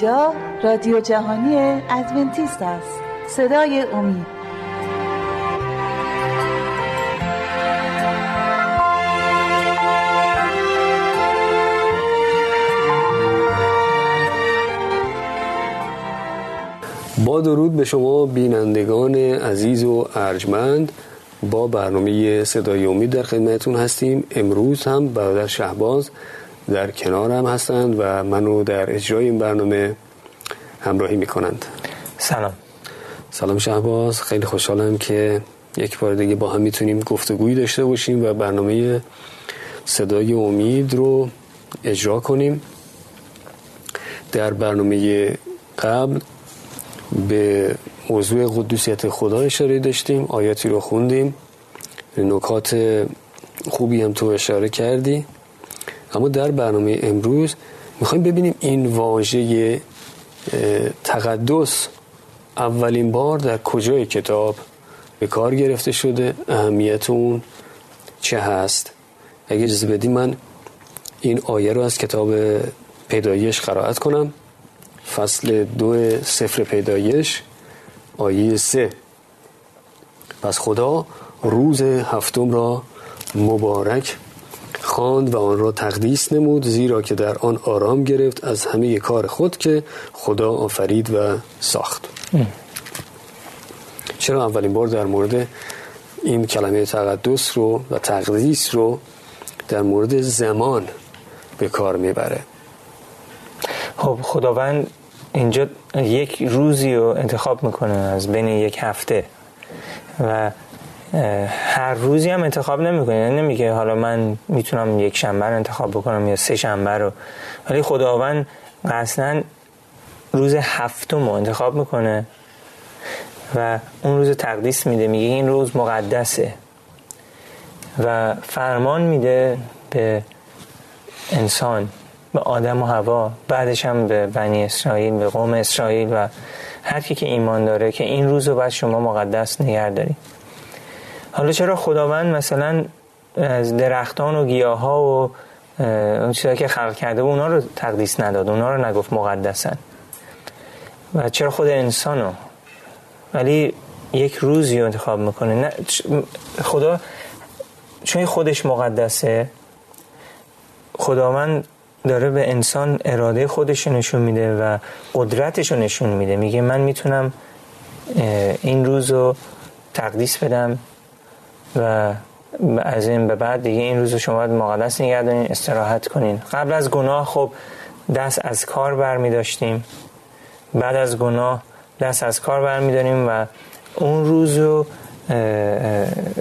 اینجا رادیو جهانی ادونتیست است. صدای امید. با درود به شما بینندگان عزیز و ارجمند. با برنامه صدای امید در خدمتون هستیم. امروز هم برادر شهباز در کنارم هستند و منو در اجرای این برنامه همراهی می‌کنند. سلام. سلام شهباز. خیلی خوشحالم که یک بار دیگه با هم می‌تونیم گفتگویی داشته باشیم و برنامه صدای امید رو اجرا کنیم. در برنامه قبل به موضوع قدوسیت خدا اشاره داشتیم آیاتی رو خوندیم. نکات خوبی هم تو اشاره کردی. اما در برنامه امروز می‌خوایم ببینیم این واژه تقدس اولین بار در کجای کتاب به کار گرفته شده؟ اهمیت اون چه هست؟ اگه اجازه بدی من این آیه رو از کتاب پیدایش قرائت کنم. فصل دو سفر پیدایش آیه سه. پس خدا روز هفتم را مبارک خواند و آن را تقدیس نمود زیرا که در آن آرام گرفت از همه کار خود که خدا آفرید و ساخت. چرا اولین بار در مورد این کلمه تقدس رو و تقدیس رو در مورد زمان به کار می‌بره؟ خب خداوند اینجا یک روزی رو انتخاب می‌کنه از بین یک هفته و هر روزی هم انتخاب نمی‌کنه. یعنی نمیگه حالا من می‌تونم یک شنبه رو انتخاب بکنم یا سه شنبه رو. ولی خداوند اصلا روز هفتم رو انتخاب می‌کنه و اون روز تقدیس میده. میگه این روز مقدسه. و فرمان میده به انسان به آدم و هوا بعدش هم به بنی اسرائیل به قوم اسرائیل و هر کی که ایمان داره که این روز رو باید شما مقدس نگه دارید. حالا چرا خداوند مثلا از درختان و گیاه ها و اون چیزایی که خلق کرده و اونا رو تقدیس نداد اونا رو نگفت مقدسن و چرا خود انسانو؟ ولی یک روزی رو انتخاب می‌کنه. نه خدا چون خودش مقدسه خداوند داره به انسان اراده خودش نشون میده و قدرتش رو نشون میده. میگه من می‌تونم این روز رو تقدیس بدم. و از این به بعد دیگه این روز شما باید مقدس نگردانین استراحت کنین. قبل از گناه خب دست از کار برمی داشتیم بعد از گناه دست از کار برمی داریم و اون روز رو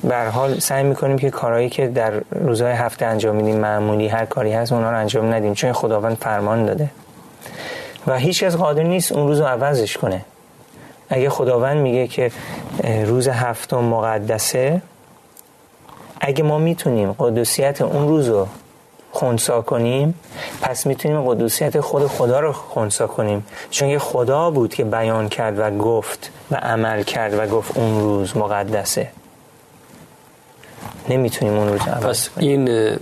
بر حال سعی می‌کنیم که کارهایی که در روزهای هفته انجام میدیم معمولی هر کاری هست اونا رو انجام ندیم چون خداوند فرمان داده. و هیچ کس قادر نیست اون روز رو عوضش کنه. اگه خداوند میگه که روز هفتم مقدسه اگه ما می‌تونیم قدوسیت اون روز رو خونسا کنیم پس می‌تونیم قدوسیت خود خدا رو خونسا کنیم. چون یه خدا بود که بیان کرد و گفت و عمل کرد و گفت اون روز مقدسه. نمی‌تونیم اون روز عمل پس این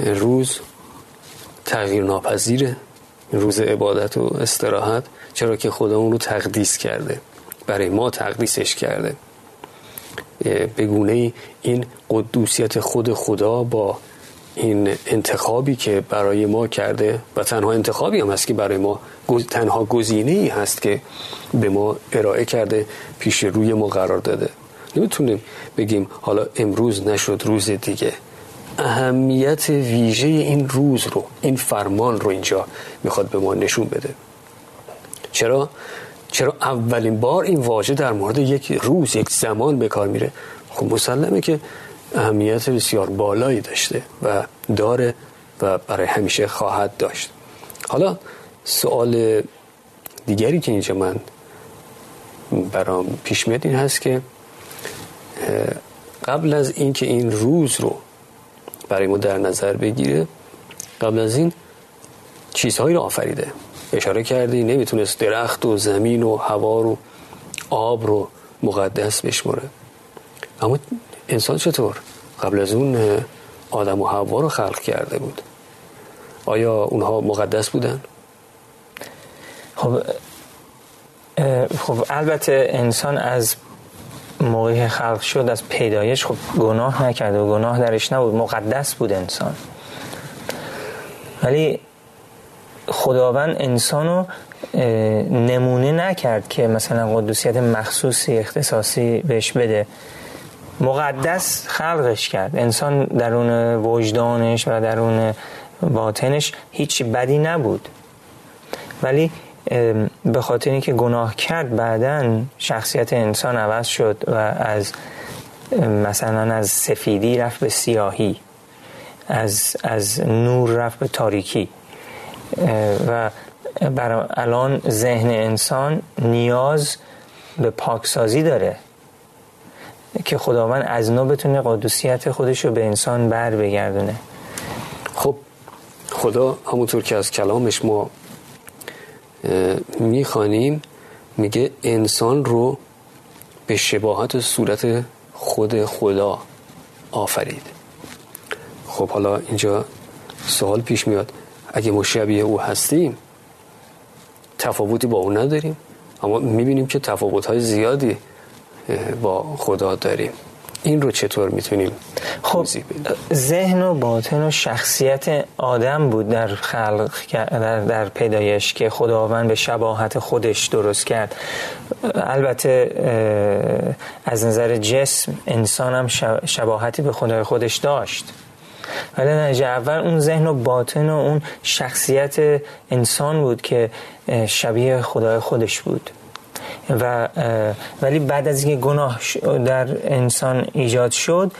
روز تغییر ناپذیره. روز عبادت و استراحت. چرا که خدا اون رو تقدیس کرده. برای ما تقدیسش کرده. بگونه این قدوسیت خود خدا با این انتخابی که برای ما کرده و تنها انتخابی هم هست که برای ما تنها گزینه ای هست که به ما ارائه کرده پیش روی ما قرار داده. نمی‌تونیم بگیم حالا امروز نشد روز دیگه. اهمیت ویژه این روز رو این فرمان رو اینجا می‌خواد به ما نشون بده. چرا؟ چرا اولین بار این واژه در مورد یک روز یک زمان به کار میره؟ خب مسلمه که اهمیت بسیار بالایی داشته و داره و برای همیشه خواهد داشت. حالا سوال دیگری که اینجا من برام پیش میاد این هست که قبل از اینکه این روز رو برای ما در نظر بگیره قبل از این چیزهایی رو آفریده. اشاره کردی نمی‌تونست درخت و زمین و هوا رو آب رو مقدس بشمره اما انسان چطور؟ قبل از اون آدم و هوا رو خلق کرده بود. آیا اونها مقدس بودن؟ خب خب البته انسان از موقعی خلق شد از پیدایش خب گناه نکرده و گناه درش نبود. مقدس بود انسان. ولی خداوند انسانو نمونه نکرد که مثلا قدوسیت مخصوصی اختصاصی بهش بده. مقدس خلقش کرد. انسان درون وجدانش و درون باطنش هیچ بدی نبود. ولی به خاطر اینکه گناه کرد بعدا شخصیت انسان عوض شد و از مثلا از سفیدی رفت به سیاهی از, از نور رفت به تاریکی. و برای الان ذهن انسان نیاز به پاکسازی داره که خداوند از نو بتونه قدوسیت خودش رو به انسان بر بگردونه. خب خدا همونطور که از کلامش ما می‌خوانیم میگه انسان رو به شباهت صورت خود خدا آفرید. خب حالا اینجا سوال پیش میاد. اگه ما شبیه او هستیم تفاوتی با اون نداریم. اما می‌بینیم که تفاوت های زیادی با خدا داریم. این رو چطور می‌تونیم خب ذهن و باطن و شخصیت آدم بود در خلق در, در پیدایش که خداوند به شباهت خودش درست کرد. البته از نظر جسم انسان هم شباهتی به خدای خودش داشت. ولی نجه اول اون ذهن و باطن و اون شخصیت انسان بود که شبیه خدای خودش بود. و ولی بعد از اینکه گناه در انسان ایجاد شد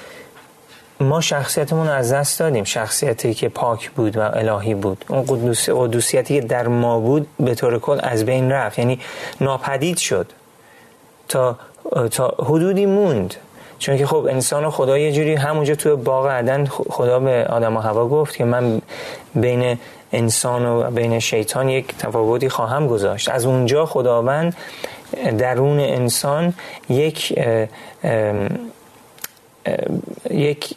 ما شخصیتمون رو از دست دادیم. شخصیتی که پاک بود و الهی بود. اون قدوس قدوسیتی که در ما بود به طور کل از بین رفت. یعنی ناپدید شد. تا تا حدودی موند. چون که خب انسان و خدا یه جوری همونجا توی باغ عدن خدا به آدم و هوا گفت که من بین انسان و بین شیطان یک تفاوتی خواهم گذاشت. از اونجا خداوند درون انسان یک یک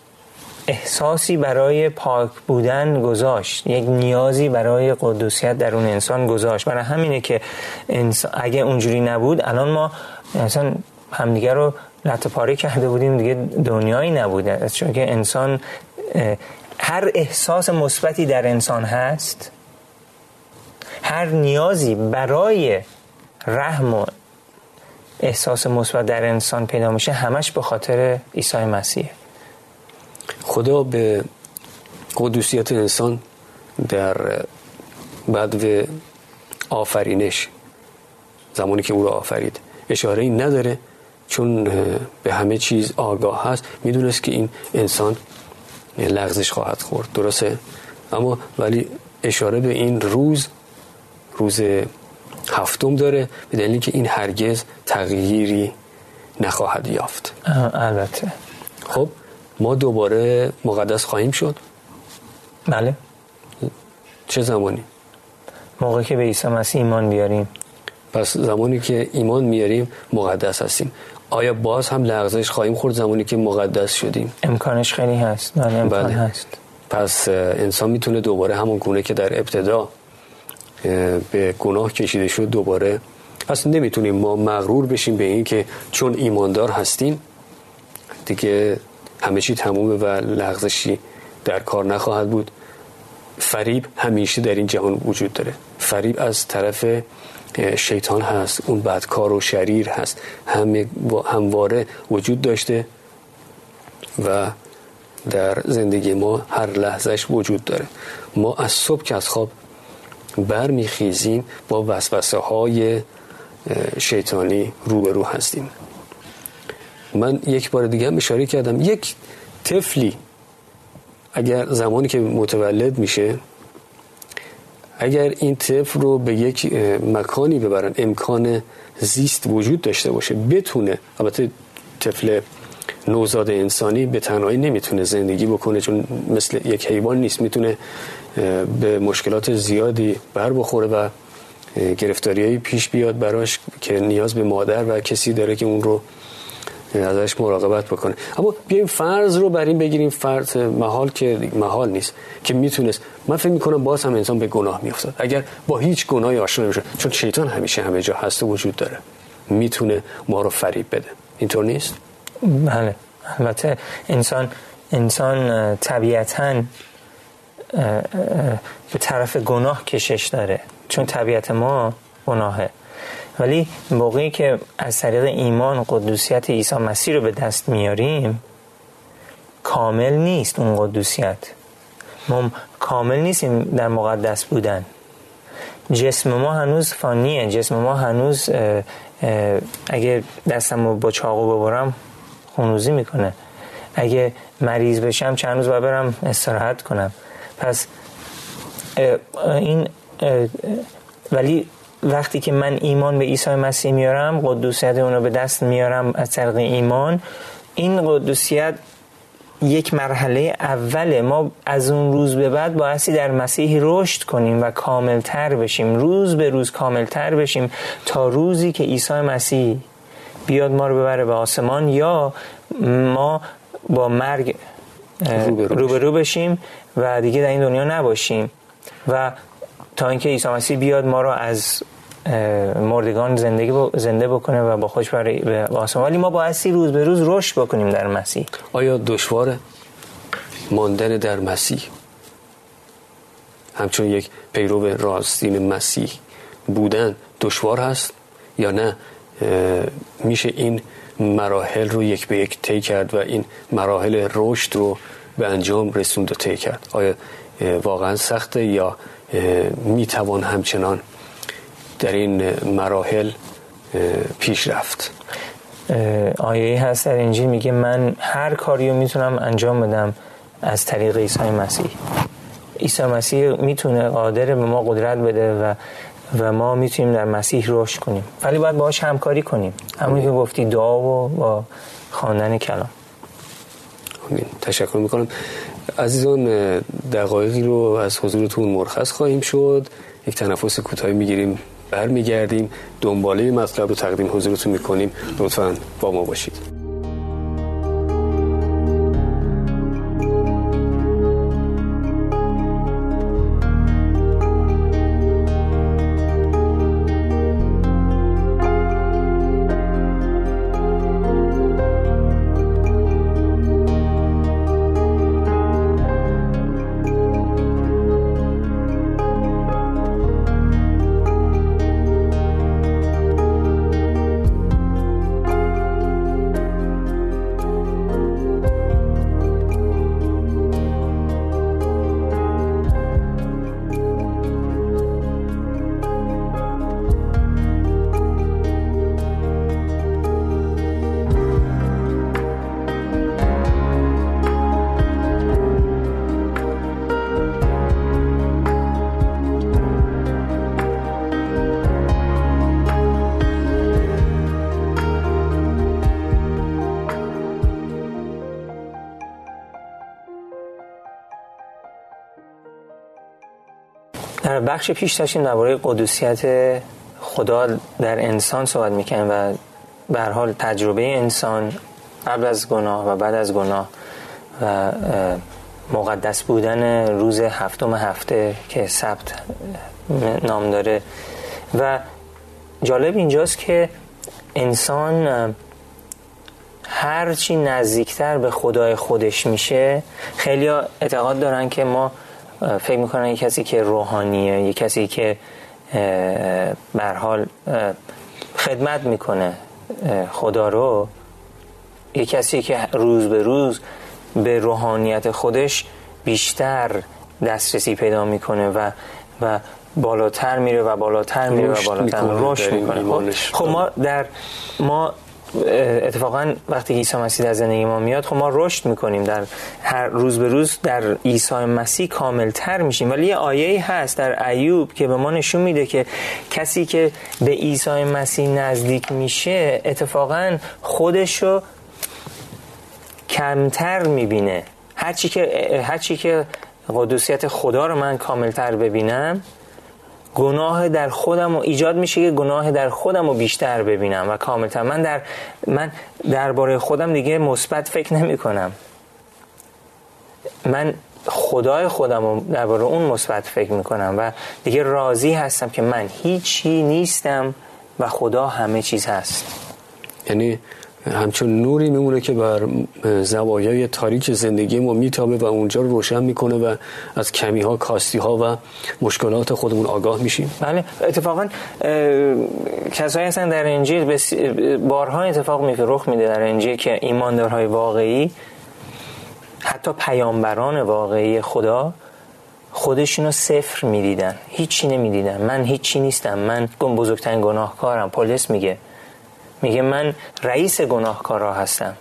احساسی برای پاک بودن گذاشت یک نیازی برای قدوسیت درون انسان گذاشت. برای همینه که اگه اونجوری نبود الان ما مثلا همدیگه رو لطه پاره کرده بودیم دیگه دنیایی نبود چون که انسان هر احساس مثبتی در انسان هست هر نیازی برای رحم و احساس مثبت در انسان پیدا میشه همش به خاطر عیسی مسیح. خدا به قدوسیت انسان در بعد آفرینش زمانی که او را آفرید اشاره این نداره. چون به همه چیز آگاه هست می‌دونست که این انسان لغزش خواهد خورد. درسته؟ اما ولی اشاره به این روز روز هفتم داره به دلیل که این هرگز تغییری نخواهد یافت. البته. خب ما دوباره مقدس خواهیم شد. بله. چه زمانی؟ موقع که به عیسی مسیح ایمان بیاریم. پس زمانی که ایمان میاریم مقدس هستیم. آیا باز هم لغزش خواهیم خورد زمانی که مقدس شدیم؟ امکانش خیلی هست. بله امکان بله. هست. پس انسان می‌تونه دوباره همون گونه که در ابتدا به گناه کشیده شد دوباره پس نمی‌تونیم ما مغرور بشیم به این که چون ایماندار هستیم دیگه همه چی تمومه و لغزشی در کار نخواهد بود. فریب همیشه در این جهان وجود داره. فریب از طرف شیطان هست اون بدکار و شریر هست. همه همواره وجود داشته و در زندگی ما هر لحظهش وجود داره. ما از صبح که از خواب برمیخیزیم با وسوسه های شیطانی روبرو هستیم. من یک بار دیگه هم اشاره کردم یک طفلی اگر زمانی که متولد میشه اگر این طفل رو به یک مکانی ببرن امکان زیست وجود داشته باشه بتونه البته طفل نوزاد انسانی به تنهایی نمی‌تونه زندگی بکنه چون مثل یک حیوان نیست می‌تونه به مشکلات زیادی بر بخوره و گرفتاریایی پیش بیاد براش که نیاز به مادر و کسی داره که اون رو ازش مراقبت بکنه. اما بیایم فرض رو بر این بگیریم فرض محال که محال نیست که می‌تونست. من فکر می‌کنم باز هم انسان به گناه میافتاد. اگر با هیچ گناهی آشنا نمیشه چون شیطان همیشه همه جا هست و وجود داره. می‌تونه ما رو فریب بده. اینطور نیست؟ بله. البته انسان انسان طبیعتا به طرف گناه کشش داره. چون طبیعت ما گناهه. ولی موقعی که از طریق ایمان قدوسیت عیسی مسیح رو به دست میاریم کامل نیست اون قدوسیت. ما کامل نیستیم در مقدس بودن. جسم ما هنوز فانیه. جسم ما هنوز اگه دستم رو با چاقو ببرم خونوزی می‌کنه. اگه مریض بشم چند روز باید برم استراحت کنم. پس این ولی وقتی که من ایمان به عیسی مسیح میارم قدوسیت اونو به دست میارم از طریق ایمان. این قدوسیت یک مرحله اوله. ما از اون روز به بعد بایستی در مسیح رشد کنیم و کاملتر بشیم. روز به روز کاملتر بشیم تا روزی که عیسی مسیح بیاد ما رو ببره به آسمان یا ما با مرگ روبرو بشیم و دیگه در این دنیا نباشیم. و تا اینکه عیسی مسیح بیاد ما رو از مردگان زندگی زنده بکنه و با خوش برای آسمان. ولی ما بایستی روز به روز رشد بکنیم در مسیح. آیا دشواره ماندن در مسیح؟ همچون یک پیرو راستین مسیح بودن دشوار هست یا نه؟ میشه این مراحل رو یک به یک طی کرد و این مراحل رشد رو به انجام رسوند و طی کرد؟ آیا واقعا سخته یا می‌توان همچنان در این مراحل پیش رفت. آیه هست در انجیل میگه من هر کاری رو می‌تونم انجام بدم از طریق عیسی مسیح. عیسی مسیح می‌تونه قادر به ما قدرت بده و و ما می‌تونیم در مسیح رشد کنیم. ولی باید باهاش همکاری کنیم. همون که گفتی دعا و با خواندن کلام. تشکر می‌کنم. عزیزان دقایقی رو از حضورتون مرخص خواهیم شد. یک تنفس کوتاهی می‌گیریم. برمیگردیم. دنباله مطلب رو تقدیم حضورتون می‌کنیم. لطفا با ما باشید. بخش پیش داشتیم درباره قدوسیت خدا در انسان صحبت می‌کنیم و به حال تجربه انسان قبل از گناه و بعد از گناه و مقدس بودن روز هفتم هفته که سبت نام داره. و جالب اینجاست که انسان هرچی نزدیکتر به خدای خودش میشه خیلی اعتقاد دارن که ما فکر می‌کنن یک کسی که روحانیه یک کسی که بر حال خدمت می‌کنه خدا رو یک کسی که روز به روز به روحانیت خودش بیشتر دسترسی پیدا می‌کنه و و بالاتر میره و بالاتر میره و بالاتر رشد می‌کنه. خب،, خب ما در ما اتفاقا وقتی عیسی مسیح در زندگی ما میاد خب ما رشد می‌کنیم. در هر روز به روز در عیسی مسیح کاملتر میشیم. ولی یه آیه هست در ایوب که به ما نشون میده که کسی که به عیسی مسیح نزدیک میشه اتفاقا خودشو کمتر می‌بینه. هرچی که هرچی که قدوسیت خدا رو من کاملتر ببینم گناه در خودم و ایجاد میشه که گناه در خودم رو بیشتر ببینم و کاملتر. من در من درباره خودم دیگه مثبت فکر نمی کنم من خدای خودم رو درباره اون مثبت فکر می‌کنم و دیگه راضی هستم که من هیچی نیستم و خدا همه چیز هست. یعنی همچون نوری میمونه که بر زوایای تاریک زندگی ما میتابه و اونجا رو روشن می‌کنه و از کمی ها کاستی ها و مشکلات خودمون آگاه میشیم. بله اتفاقا کسایی هستن در انجیل بارها اتفاق می رخ میده در انجیل که ایماندارهای واقعی حتی پیامبران واقعی خدا خودشونو صفر می‌دیدن. هیچی نمی‌دیدن. من هیچی نیستم. من بزرگترین گناهکارم. پلیس میگه میگه من رئیس گناهکارا هستم.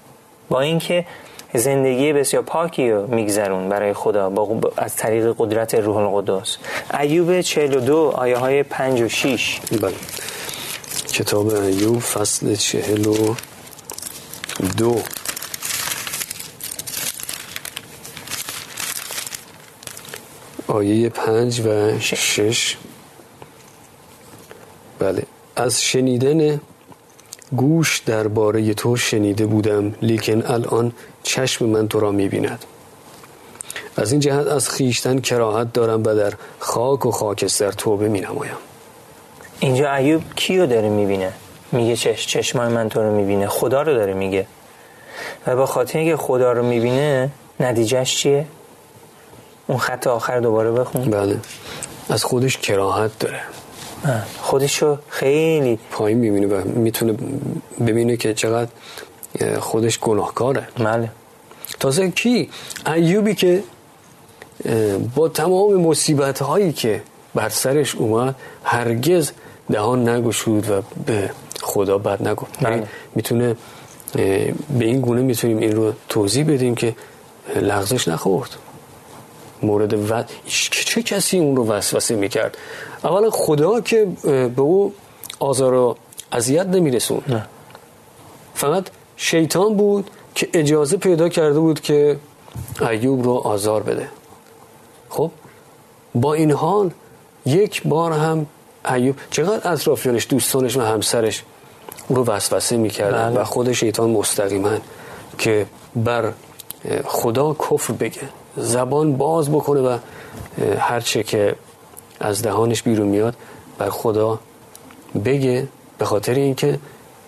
با اینکه زندگی بسیار پاکی رو میگذرون برای خدا با از طریق قدرت روح القدس. ایوب 42 آیه های 5 و 6 بله. کتاب ایوب فصل 42 آیه 5 و 6 بله. از شنیدن گوش درباره تو شنیده بودم لیکن الان چشم من تو را می‌بیند. از این جهت از خیشتن کراهت دارم و در خاک و خاکستر توبه می نمایم اینجا ایوب کیو داره می‌بینه؟ میگه چش چشمای من تو رو می‌بینه. خدا رو داره میگه. و با خاطر اینکه خدا رو می‌بینه نتیجهش چیه؟ اون خط آخر دوباره بخون. بله. از خودش کراهت داره. خودشو خیلی پایین می‌بینه و می‌تونه ببینه که چقدر خودش گناهکاره. بله. تازه کی؟ ایوبی که با تمام مصیبت هایی که بر سرش اومد هرگز دهان نگشود و به خدا بد نگفت. بله. یعنی می‌تونه به این گونه می‌تونیم این رو توضیح بدیم که لغزش نخورد. مورد و چه کسی اون رو وسوسه می‌کرد؟ اولا خدا که به او آزار و اذیت نمیرسون نه. فقط شیطان بود که اجازه پیدا کرده بود که ایوب رو آزار بده. خب؟ با این حال یک بار هم ایوب چقدر اطرافیانش دوستانش و همسرش او رو وسوسه می‌کردن بله. و خود شیطان مستقیما که بر خدا کفر بگه. زبان باز بکنه و هرچه که از دهانش بیرون میاد بر خدا بگه به خاطر اینکه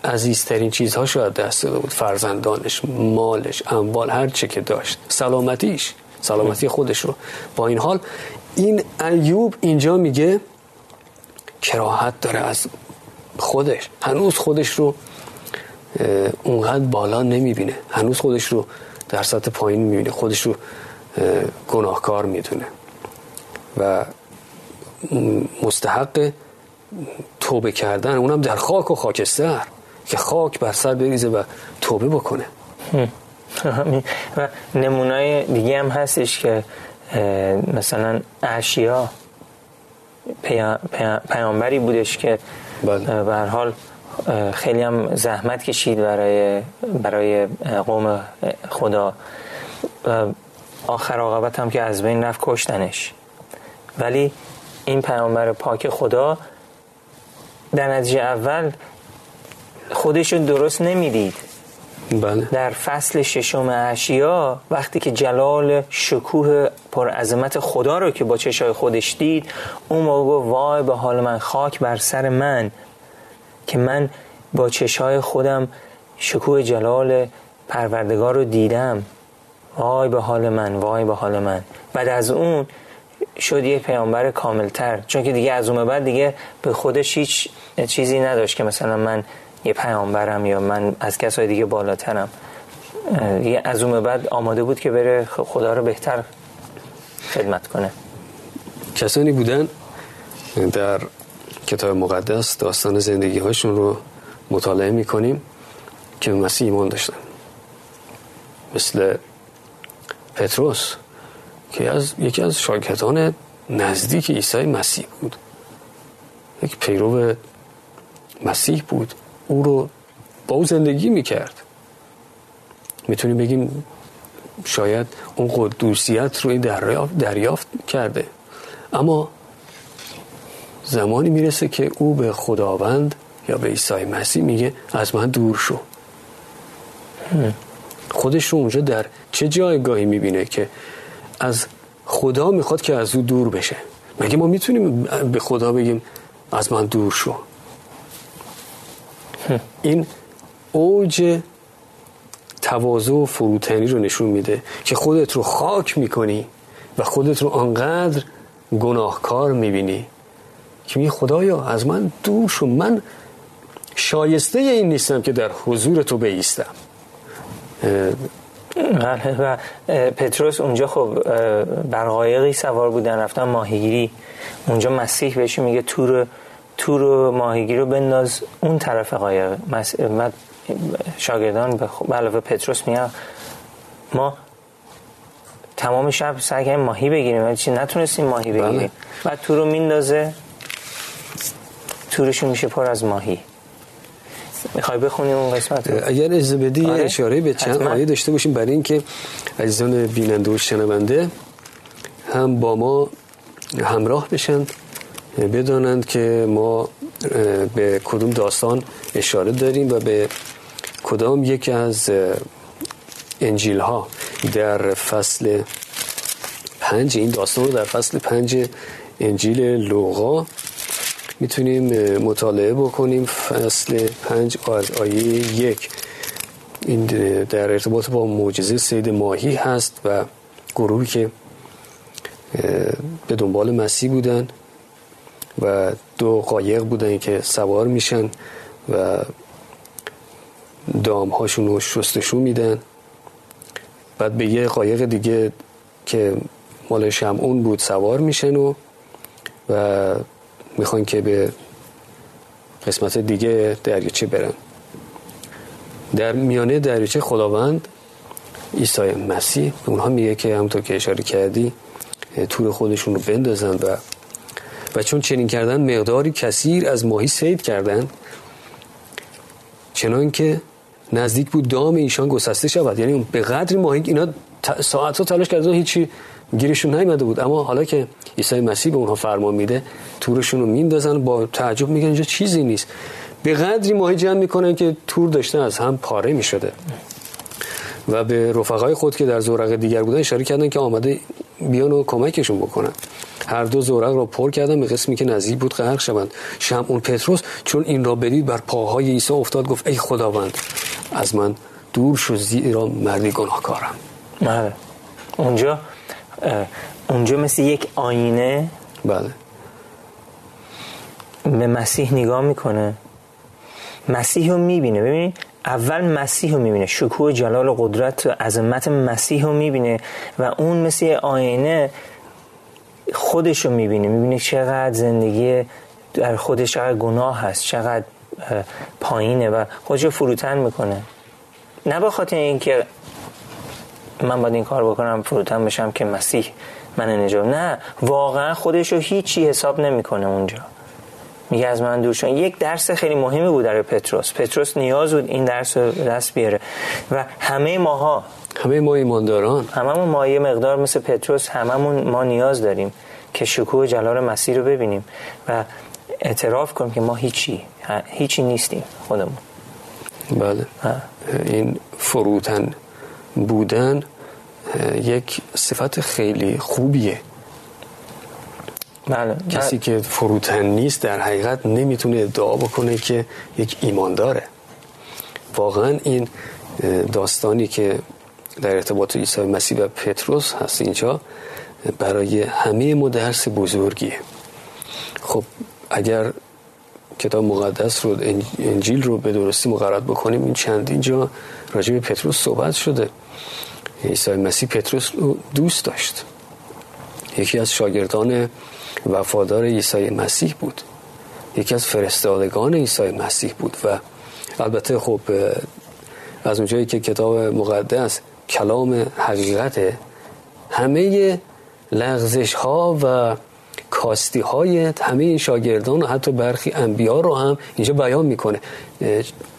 عزیزترین چیزها شاید دست داده بود. فرزندانش مالش اموال هر چه که داشت. سلامتیش سلامتی خودش رو. با این حال این ایوب اینجا میگه کراهت داره از خودش. هنوز خودش رو اونقدر بالا نمی‌بینه. هنوز خودش رو در سطح پایین می‌بینه خودش رو گناهکار می‌دونه. و مستحق توبه کردن اونم در خاک و خاکستر که خاک بر سر بریزه و توبه بکنه. و نمونای دیگه هم هستش که مثلا اشیا پیامبری بودش که بله. به هر حال خیلی هم زحمت کشید برای برای قوم خدا. آخر عاقبت هم که از بین رفت کشتنش. ولی این پیامبر پاک خدا در نتیجه اول خودشون درست نمی‌دید. بله. در فصل ششم اشیا وقتی که جلال شکوه پر عظمت خدا رو که با چشای خودش دید اون موقع وای به حال من خاک بر سر من که من با چشای خودم شکوه جلال پروردگار رو دیدم. وای به حال من وای به حال من. بعد از اون شد یه پیامبر کاملتر. چون که دیگه از اون بعد دیگه به خودش هیچ چیزی نداشت که مثلا من یه پیامبرم یا من از کسای دیگه بالاترم. از اون بعد آماده بود که بره خدا رو بهتر خدمت کنه. کسانی بودن در کتاب مقدس داستان زندگی هاشون رو مطالعه می‌کنیم که مسیح ایمان داشتن. مثل پتروس که از یکی از شاگردان نزدیک عیسی مسیح بود. یک پیرو مسیح بود. او رو با او زندگی می‌کرد. می‌تونیم بگیم شاید اون قدوسیت رو دریافت, دریافت کرده. اما زمانی می‌رسه که او به خداوند یا به عیسی مسیح میگه از من دور شو. خودش رو اونجا در چه جایگاهی می‌بینه که از خدا می‌خواد که از او دور بشه؟ مگه ما می‌تونیم به خدا بگیم از من دور شو؟ این اوج تواضع و فروتنی رو نشون میده که خودت رو خاک می‌کنی و خودت رو آنقدر گناهکار می‌بینی که می خدایا از من دور شو. من شایسته این نیستم که در حضور تو بیستم. و پتروس اونجا خب بر قایقی سوار بودن رفتن ماهیگیری. اونجا مسیح بهش میگه تور تور ماهیگیری رو بنداز. اون طرف قایق و شاگردان به علاوه پتروس میگه ما تمام شب سعی کردیم ماهی بگیریم ولی چی؟ نتونستیم ماهی بله. بگیریم بعد تور رو میندازه تورشون میشه پر از ماهی. می‌خوای بخونیم اون قسمت رو؟ اگر از بدی آره؟ اشاره به چند آیه داشته باشیم. برای اینکه عزیزان بیننده و شنونده هم با ما همراه بشن بدانند که ما به کدوم داستان اشاره داریم و به کدام یکی از انجیل ها در فصل پنج این داستان رو در فصل پنج انجیل لوقا می‌تونیم مطالعه بکنیم فصل پنج از آیه یک. این در ارتباط با معجزه سید ماهی هست و گروهی که به دنبال مسیح بودن و دو قایق بودن که سوار میشن و دام هاشون رو شستشو میدن. بعد به یه قایق دیگه که مال شمعون بود سوار میشن و و می‌خوان که به قسمت دیگه دریاچه برن در میانه دریاچه خداوند عیسی مسیح به اونها میگه که همونطور که اشاره کردی تور خودشون رو بندازن و و چون چنین کردن مقداری کثیر از ماهی سید کردن چنان که نزدیک بود دام ایشان گسسته شود. یعنی به قدری ماهی اینا ساعت ها تلاش کردن هیچی گیرشون نیومده بود. اما حالا که عیسی مسیح به اونها فرمان میده تورشون رو میندازن با تعجب میگن اینجا چیزی نیست. به قدری ماهی جمع می‌کنن که تور داشته از هم پاره می‌شده. و به رفقای خود که در زورق دیگر بودن اشاره کردن که آمده بیان و کمکشون بکنن. هر دو زورق را پر کردن به قسمی که نزدیک بود غرق شوند. شمعون پتروس چون این را بدید بر پاهای عیسی افتاد گفت ای خداوند از من دور شو زیرا مردی گناهکارم. بله. اونجا اونجا مثل یک آینه بله. به مسیح نگاه می‌کنه. مسیح رو می‌بینه. ببین اول مسیح رو می‌بینه. شکوه جلال و قدرت و عظمت مسیح رو می‌بینه و اون مثل آینه خودش رو می‌بینه. می‌بینه چقدر زندگی در خودش چقدر گناه هست چقدر پایینه و خودش رو فروتن می‌کنه. نه به خاطر اینکه من باید این کار بکنم فروتن بشم که مسیح من نجات. نه واقعا خودش رو هیچی حساب نمی‌کنه اونجا. میگه از من دور یک درس خیلی مهمی بود در پتروس. پتروس نیاز بود این درس رو دست بیاره. و همه ماها همه ما ایمانداران. هممون ما یه مقدار مثل پتروس هممون ما نیاز داریم که شکوه جلال مسیح رو ببینیم و اعتراف کنیم که ما هیچی هیچی نیستیم خودمون. بله. این فروتن. بودن یک صفت خیلی خوبیه. بله. کسی که فروتن نیست در حقیقت نمی‌تونه ادعا بکنه که یک ایمان داره. واقعا این داستانی که در ارتباط عیسی مسیح و پتروس هست اینجا برای همه ما درس بزرگیه. خب اگر کتاب مقدس رو انجیل رو به درستی مقررت بکنیم این چند اینجا راجع به پتروس صحبت شده. عیسی مسیح پتروس رو دوست داشت. یکی از شاگردان وفادار عیسی مسیح بود. یکی از فرستادگان عیسی مسیح بود و البته خب از اونجایی که کتاب مقدس کلام حقیقت همه لغزش ها و کاستی های همه شاگردان و حتی برخی انبیا رو هم اینجا بیان می‌کنه.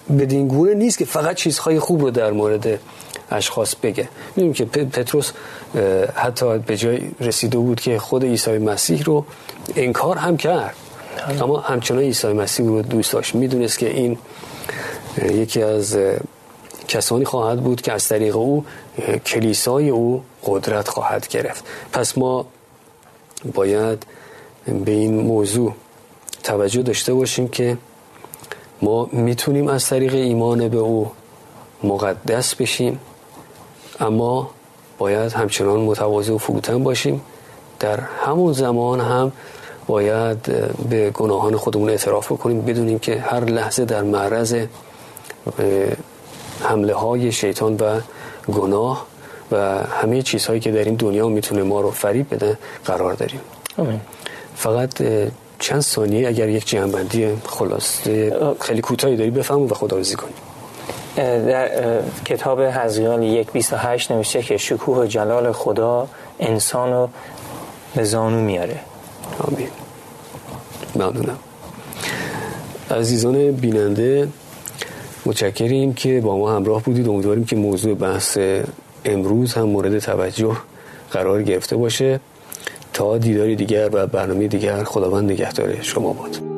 بدین گونه نیست که فقط چیزهای خوب رو در مورد اشخاص بگه. می‌دونیم که پتروس حتی به جای رسیده بود که خود عیسی مسیح رو انکار هم کرد. اما همچنان عیسی مسیح رو دوست داشت. می‌دونست که این یکی از کسانی خواهد بود که از طریق او کلیسای او قدرت خواهد گرفت. پس ما باید به این موضوع توجه داشته باشیم که ما می‌تونیم از طریق ایمان به او مقدس بشیم اما باید همچنان متواضع و فروتن باشیم در همون زمان هم باید به گناهان خودمون اعتراف بکنیم بدونیم که هر لحظه در معرض حمله های شیطان و گناه و همه چیزهایی که در این دنیا می‌تونه ما رو فریب بده قرار داریم آمین. فقط چند ثانیه اگر یک جنبندی خلاصه خیلی کوتاهی داری بفهم و خدا رزی کنیم در کتاب حزیان یک بیست نوشته که شکوه و جلال خدا انسان رو به زانو میاره. آمین. ممنونم. عزیزان بیننده متشکریم که با ما همراه بودید. امیدواریم که موضوع بحث امروز هم مورد توجه قرار گرفته باشه. تا دیداری دیگر و برنامه دیگر خداوند نگهدار شما باد